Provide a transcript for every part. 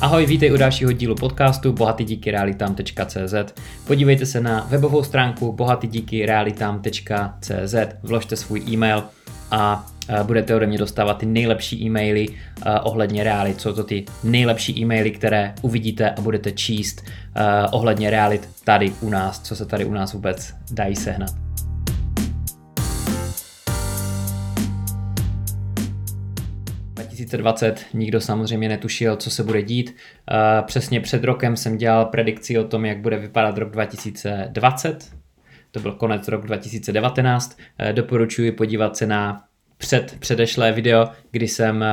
Ahoj, vítej u dalšího dílu podcastu bohatydíkyrealitám.cz Podívejte se na webovou stránku bohatydíkyrealitám.cz Vložte svůj e-mail a budete ode mě dostávat ty nejlepší e-maily ohledně realit. Jsou to ty nejlepší e-maily, které uvidíte a budete číst ohledně realit tady u nás, co se tady u nás vůbec dají sehnat. 2020 nikdo samozřejmě netušil, co se bude dít. Přesně před rokem jsem dělal predikci o tom, jak bude vypadat rok 2020. To byl konec rok 2019. Eh, doporučuji podívat se na před předešlé video, kdy jsem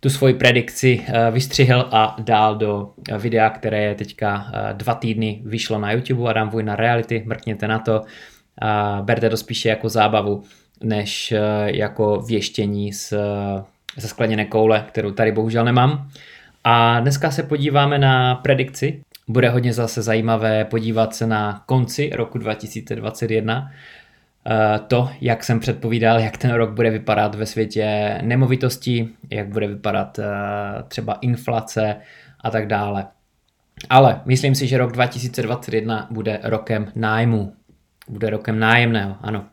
tu svoji predikci vystřihl a dál do videa, které je teďka dva týdny vyšlo na YouTube Adam Vojna Reality, mrkněte na to, berte to spíše jako zábavu, než jako věštění s ze skleněné koule, kterou tady bohužel nemám. A dneska se podíváme na predikci. Bude hodně zase zajímavé podívat se na konci roku 2021. Eh, to, jak jsem předpovídal, jak ten rok bude vypadat ve světě nemovitostí, jak bude vypadat eh, třeba inflace a tak dále. Ale myslím si, že rok 2021 bude rokem nájmu. Bude rokem nájemného, ano.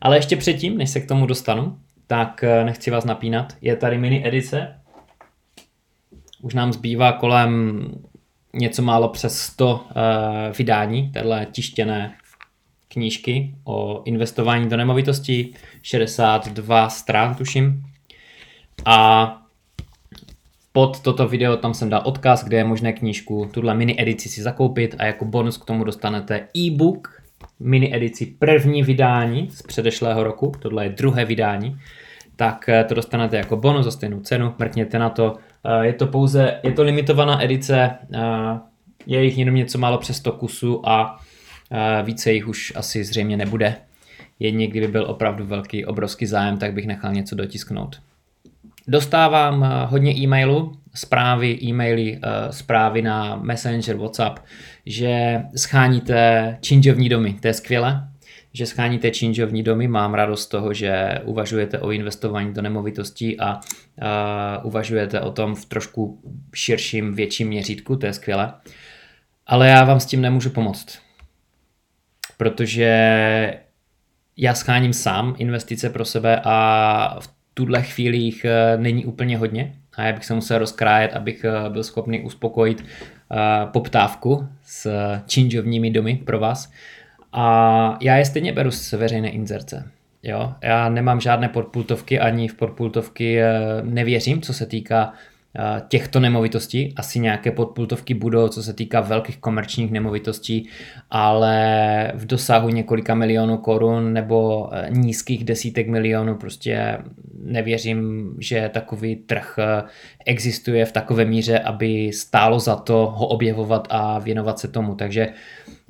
Ale ještě předtím, než se k tomu dostanu, tak eh, nechci vás napínat. Je tady mini edice. Už nám zbývá kolem něco málo přes 100 uh, vydání téhle tištěné knížky o investování do nemovitostí, 62 strán tuším. A pod toto video tam jsem dal odkaz, kde je možné knížku, tuhle mini edici si zakoupit a jako bonus k tomu dostanete e-book mini edici první vydání z předešlého roku, tohle je druhé vydání, tak eh, to dostanete jako bonus za stejnou cenu, mrkněte na to. Eh, je to pouze, je to limitovaná edice, eh, je jich jenom něco málo přes 100 kusů a více jich už asi zřejmě nebude. Jedně, kdyby byl opravdu velký, obrovský zájem, tak bych nechal něco dotisknout. Dostávám hodně e-mailů, zprávy, e-maily, zprávy na Messenger, WhatsApp, že scháníte činžovní domy. To je skvělé, že scháníte činžovní domy. Mám radost z toho, že uvažujete o investování do nemovitostí a uh, uvažujete o tom v trošku širším, větším měřítku. To je skvělé. Ale já vám s tím nemůžu pomoct. Protože já scháním sám investice pro sebe a v tuhle chvíli jich e, není úplně hodně a já bych se musel rozkrájet, abych e, byl schopný uspokojit poptávku s činžovními domy pro vás. A já je stejně beru z veřejné inzerce. Jo? Já nemám žádné podpultovky, ani v podpultovky eh, nevěřím, co se týká eh, těchto nemovitostí. Asi nějaké podpultovky budou, co se týká velkých komerčních nemovitostí, ale v dosahu několika milionů korun nebo eh, nízkých desítek milionů prostě nevěřím, že takový trh existuje v takové míře, aby stálo za to ho objevovat a věnovat se tomu. Takže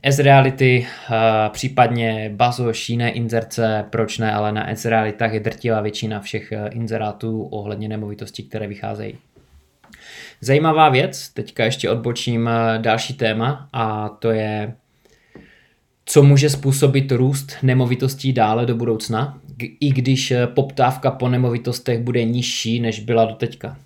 S-Reality, eh, případně Bazoš, jiné inzerce, proč ne, ale na S-Realitách je drtivá většina všech eh, inzerátů ohledně nemovitostí, které vycházejí. Zajímavá věc, teďka ještě odbočím eh, další téma a to je, co může způsobit růst nemovitostí dále do budoucna, i když poptávka po nemovitostech bude nižší, než byla do teďka.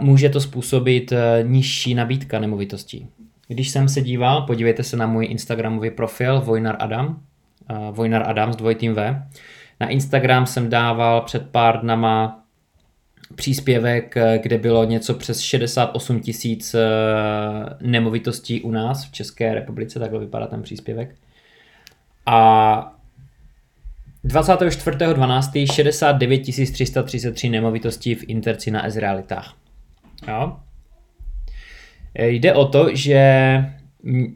Může to způsobit nižší nabídka nemovitostí. Když jsem se díval, podívejte se na můj Instagramový profil Vojnar Adam, uh, Vojnar Adam s dvojitým V. Na Instagram jsem dával před pár dnama příspěvek, eh, kde bylo něco přes 68 tisíc uh, nemovitostí u nás v České republice, takhle vypadá ten příspěvek. A 24.12. 69 333 nemovitostí v Interci na Ezrealitách. Jo? Jde o to, že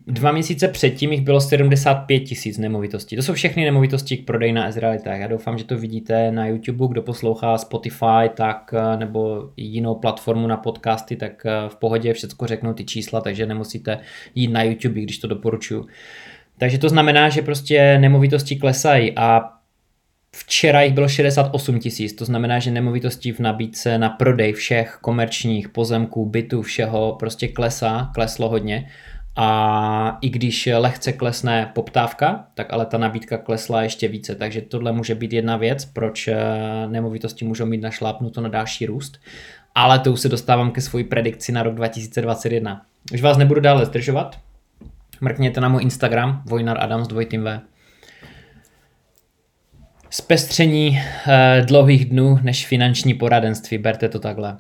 dva měsíce předtím jich bylo 75 tisíc nemovitostí. To jsou všechny nemovitosti k prodeji na Ezrealitách. Já doufám, že to vidíte na YouTube, kdo poslouchá Spotify tak, eh, nebo jinou platformu na podcasty, tak eh, v pohodě všechno řeknu ty čísla, takže nemusíte jít na YouTube, když to doporučuju. Takže to znamená, že prostě nemovitosti klesají a Včera jich bylo 68 tisíc, to znamená, že nemovitostí v nabídce na prodej všech komerčních pozemků, bytů, všeho prostě klesá, kleslo hodně. A i když lehce klesne poptávka, tak ale ta nabídka klesla ještě více, takže tohle může být jedna věc, proč eh, nemovitosti můžou mít našlápnuto na další růst. ale to už se dostávám ke své predikci na rok 2021. Už vás nebudu dále zdržovat, mrkněte na můj Instagram, Vojnar Adams dvojtým V. Zpestření eh, dlouhých dnů než finanční poradenství, berte to takhle.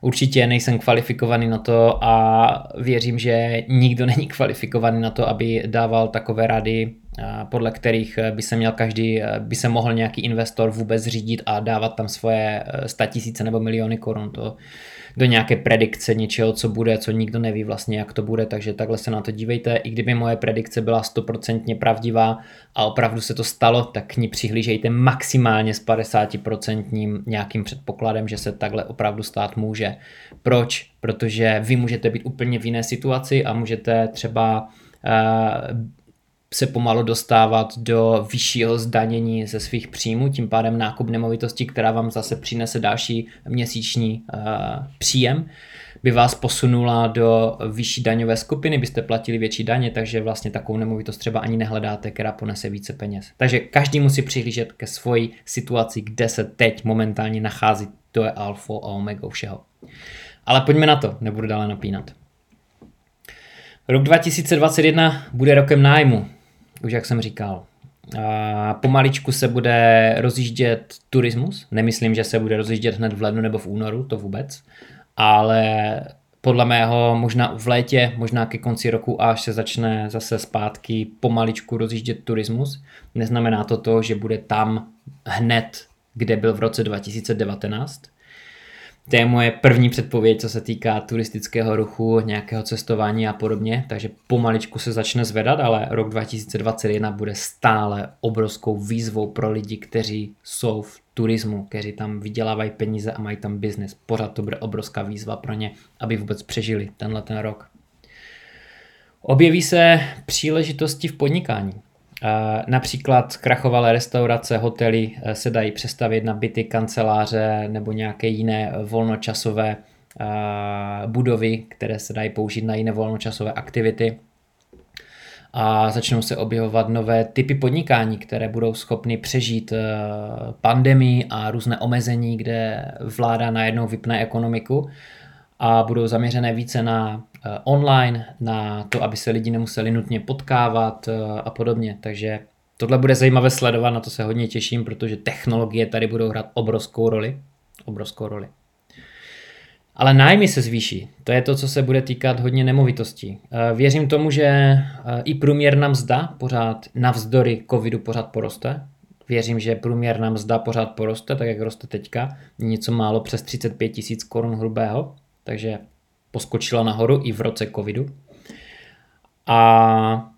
Určitě nejsem kvalifikovaný na to a věřím, že nikdo není kvalifikovaný na to, aby dával takové rady, eh, podle kterých eh, by se měl každý, by se mohl nějaký investor vůbec řídit a dávat tam svoje tisíce nebo miliony korun. To, do nějaké predikce něčeho, co bude, co nikdo neví vlastně, jak to bude, takže takhle se na to dívejte. I kdyby moje predikce byla stoprocentně pravdivá a opravdu se to stalo, tak k ní přihlížejte maximálně s 50% nějakým předpokladem, že se takhle opravdu stát může. Proč? Protože vy můžete být úplně v jiné situaci a můžete třeba uh, se pomalu dostávat do vyššího zdanění ze svých příjmů, tím pádem nákup nemovitosti, která vám zase přinese další měsíční uh, příjem, by vás posunula do vyšší daňové skupiny, byste platili větší daně, takže vlastně takovou nemovitost třeba ani nehledáte, která ponese více peněz. Takže každý musí přihlížet ke svoji situaci, kde se teď momentálně nachází, to je alfa a omega všeho. Ale pojďme na to, nebudu dále napínat. Rok 2021 bude rokem nájmu už jak jsem říkal. A pomaličku se bude rozjíždět turismus. Nemyslím, že se bude rozjíždět hned v lednu nebo v únoru, to vůbec. Ale podle mého možná v létě, možná ke konci roku, až se začne zase zpátky pomaličku rozjíždět turismus. Neznamená to to, že bude tam hned, kde byl v roce 2019, to je moje první předpověď, co se týká turistického ruchu, nějakého cestování a podobně, takže pomaličku se začne zvedat, ale rok 2021 bude stále obrovskou výzvou pro lidi, kteří jsou v turismu, kteří tam vydělávají peníze a mají tam biznis. Pořád to bude obrovská výzva pro ně, aby vůbec přežili tenhle ten rok. Objeví se příležitosti v podnikání. Například krachovalé restaurace, hotely eh, se dají přestavět na byty, kanceláře nebo nějaké jiné volnočasové eh, budovy, které se dají použít na jiné volnočasové aktivity. A začnou se objevovat nové typy podnikání, které budou schopny přežít eh, pandemii a různé omezení, kde vláda najednou vypne ekonomiku a budou zaměřené více na Eh, online, na to, aby se lidi nemuseli nutně potkávat eh, a podobně. Takže tohle bude zajímavé sledovat, na to se hodně těším, protože technologie tady budou hrát obrovskou roli. Obrovskou roli. Ale nájmy se zvýší. To je to, co se bude týkat hodně nemovitostí. Eh, věřím tomu, že i průměrná mzda pořád navzdory covidu pořád poroste. Věřím, že průměrná mzda pořád poroste, tak jak roste teďka. Něco málo přes 35 tisíc korun hrubého. Takže poskočila nahoru i v roce covidu. A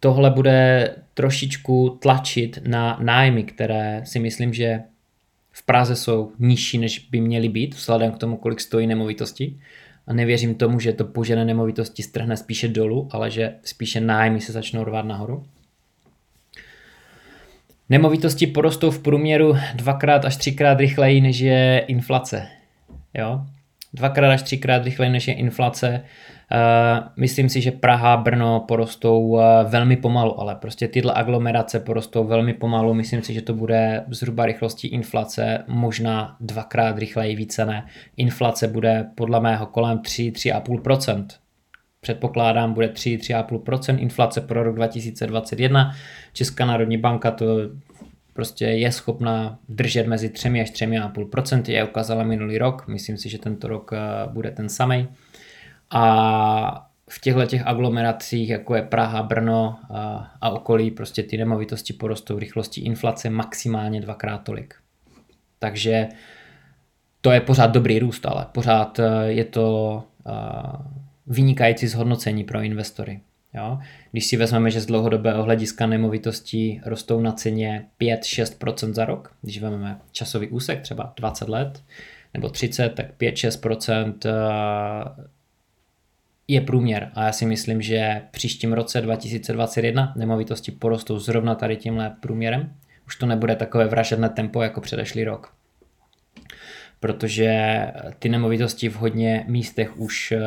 tohle bude trošičku tlačit na nájmy, které si myslím, že v Praze jsou nižší, než by měly být, vzhledem k tomu, kolik stojí nemovitosti. A nevěřím tomu, že to požené nemovitosti strhne spíše dolů, ale že spíše nájmy se začnou rvát nahoru. Nemovitosti porostou v průměru dvakrát až třikrát rychleji, než je inflace. Jo? Dvakrát až třikrát rychleji než je inflace. Uh, myslím si, že Praha, Brno porostou uh, velmi pomalu, ale prostě tyhle aglomerace porostou velmi pomalu. Myslím si, že to bude zhruba rychlostí inflace, možná dvakrát rychleji více ne. Inflace bude podle mého kolem 3-3,5%. Předpokládám, bude 3-3,5% inflace pro rok 2021. Česká národní banka to prostě je schopná držet mezi 3 až 3,5%, je ukázala minulý rok, myslím si, že tento rok eh, bude ten samý. A v těchto těch aglomeracích, jako je Praha, Brno a, a okolí, prostě ty nemovitosti porostou v rychlosti inflace maximálně dvakrát tolik. Takže to je pořád dobrý růst, ale pořád eh, je to eh, vynikající zhodnocení pro investory. Jo? Když si vezmeme, že z dlouhodobého hlediska nemovitostí rostou na ceně 5-6% za rok, když vezmeme časový úsek, třeba 20 let nebo 30, tak 5-6% eh, je průměr. A já si myslím, že v příštím roce 2021 nemovitosti porostou zrovna tady tímhle průměrem. Už to nebude takové vražedné tempo jako předešlý rok. Protože ty nemovitosti v hodně místech už eh,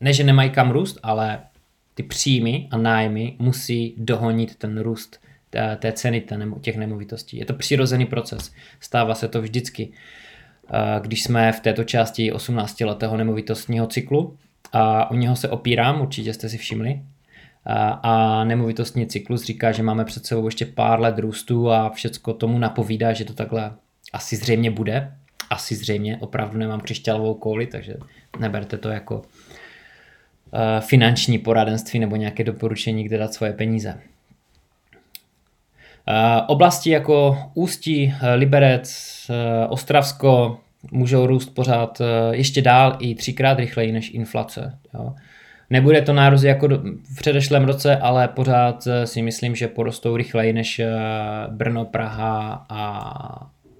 ne, že nemají kam růst, ale ty příjmy a nájmy musí dohonit ten růst té, ceny těch nemovitostí. Je to přirozený proces, stává se to vždycky. když jsme v této části 18-letého nemovitostního cyklu. A o něho se opírám, určitě jste si všimli. A nemovitostní cyklus říká, že máme před sebou ještě pár let růstu a všecko tomu napovídá, že to takhle asi zřejmě bude. Asi zřejmě, opravdu nemám křišťálovou kouli, takže neberte to jako finanční poradenství nebo nějaké doporučení, kde dát svoje peníze. Oblasti jako Ústí, Liberec, Ostravsko můžou růst pořád ještě dál i třikrát rychleji než inflace. Jo. Nebude to nárůst jako v předešlém roce, ale pořád si myslím, že porostou rychleji než Brno, Praha a,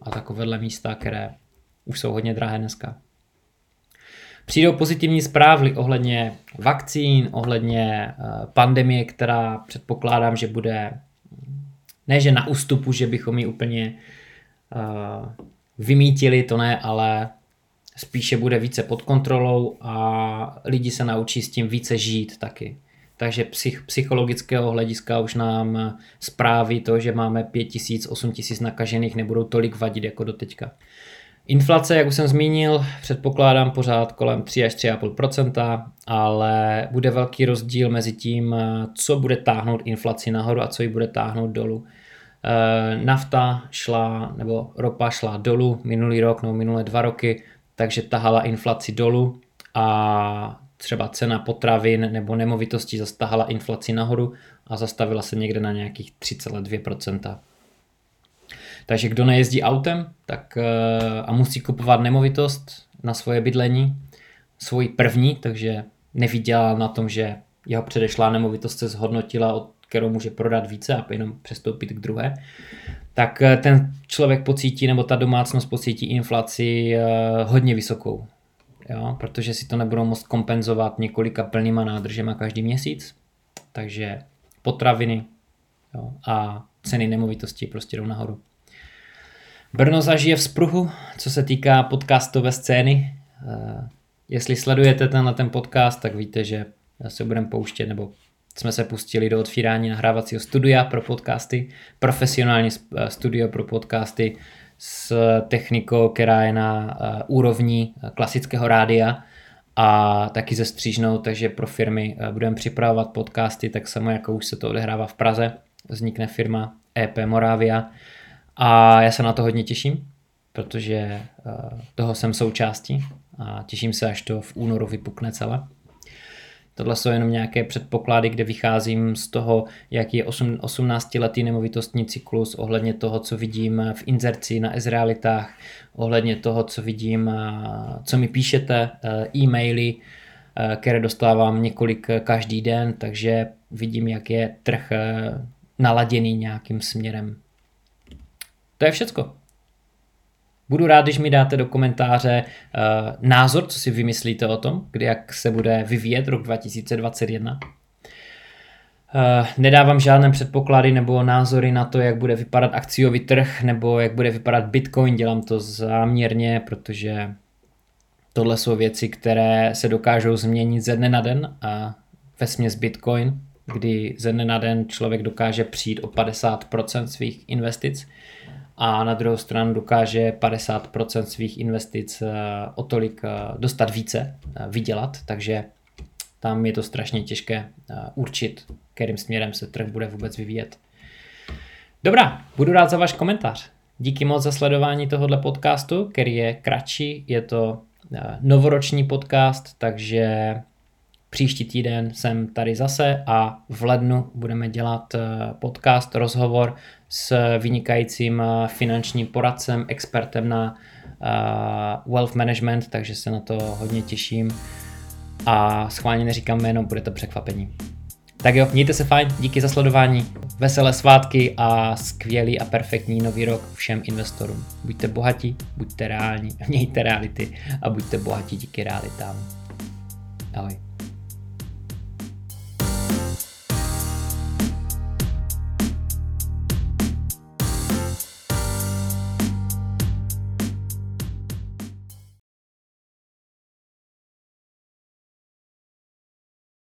a takovéhle místa, které už jsou hodně drahé dneska. Přijdou pozitivní zprávy ohledně vakcín, ohledně pandemie, která předpokládám, že bude ne, že na ústupu, že bychom ji úplně uh, vymítili, to ne, ale spíše bude více pod kontrolou a lidi se naučí s tím více žít taky. Takže psych, psychologického hlediska už nám zprávy to, že máme 5000, 8000 nakažených nebudou tolik vadit jako doteďka. Inflace, jak už jsem zmínil, předpokládám pořád kolem 3 až 3,5%, ale bude velký rozdíl mezi tím, co bude táhnout inflaci nahoru a co ji bude táhnout dolů. Eh, nafta šla, nebo ropa šla dolů minulý rok nebo minulé dva roky, takže tahala inflaci dolů a třeba cena potravin nebo nemovitostí zastahala inflaci nahoru a zastavila se někde na nějakých 3,2%. Takže kdo nejezdí autem tak, eh, a musí kupovat nemovitost na svoje bydlení, svoji první, takže neviděla na tom, že jeho předešlá nemovitost se zhodnotila, od kterou může prodat více a jenom přestoupit k druhé, tak eh, ten člověk pocítí, nebo ta domácnost pocítí inflaci eh, hodně vysokou. Jo, protože si to nebudou moct kompenzovat několika plnýma nádržema každý měsíc. Takže potraviny jo, a ceny nemovitostí prostě jdou nahoru. Brno zažije vzpruhu, co se týká podcastové scény. Eh, jestli sledujete tenhle ten podcast, tak víte, že se budeme pouštět, nebo jsme se pustili do otvírání nahrávacího studia pro podcasty, profesionální eh, studio pro podcasty s technikou, která je na eh, úrovni klasického rádia a taky ze střížnou, takže pro firmy budeme připravovat podcasty, tak samo jako už se to odehrává v Praze, vznikne firma EP Moravia, a já se na to hodně těším, protože eh, toho jsem součástí a těším se, až to v únoru vypukne celé. Tohle jsou jenom nějaké předpoklady, kde vycházím z toho, jaký je 18-letý nemovitostní cyklus, ohledně toho, co vidím v inzerci na Ezrealitách, ohledně toho, co vidím, eh, co mi píšete, eh, e-maily, které dostávám několik každý den, takže vidím, jak je trh naladěný nějakým směrem. To je všecko. Budu rád, když mi dáte do komentáře uh, názor, co si vymyslíte o tom, kdy jak se bude vyvíjet rok 2021. Uh, eh, nedávám žádné předpoklady nebo názory na to, jak bude vypadat akciový trh nebo jak bude vypadat Bitcoin. Dělám to záměrně, protože tohle jsou věci, které se dokážou změnit ze dne na den a ve směs Bitcoin, kdy ze dne na den člověk dokáže přijít o 50% svých investic a na druhou stranu dokáže 50% svých investic eh, o tolik eh, dostat více, eh, vydělat, takže tam je to strašně těžké určit, kterým směrem se trh bude vůbec vyvíjet. Dobrá, budu rád za váš komentář. Díky moc za sledování tohohle podcastu, který je kratší, je to novoroční podcast, takže Příští týden jsem tady zase a v lednu budeme dělat eh, podcast, rozhovor s vynikajícím eh, finančním poradcem, expertem na eh, wealth management, takže se na to hodně těším a schválně neříkám jméno, bude to překvapení. Tak jo, mějte se fajn, díky za sledování, veselé svátky a skvělý a perfektní nový rok všem investorům. Buďte bohatí, buďte reální, mějte reality a buďte bohatí díky realitám. Ahoj.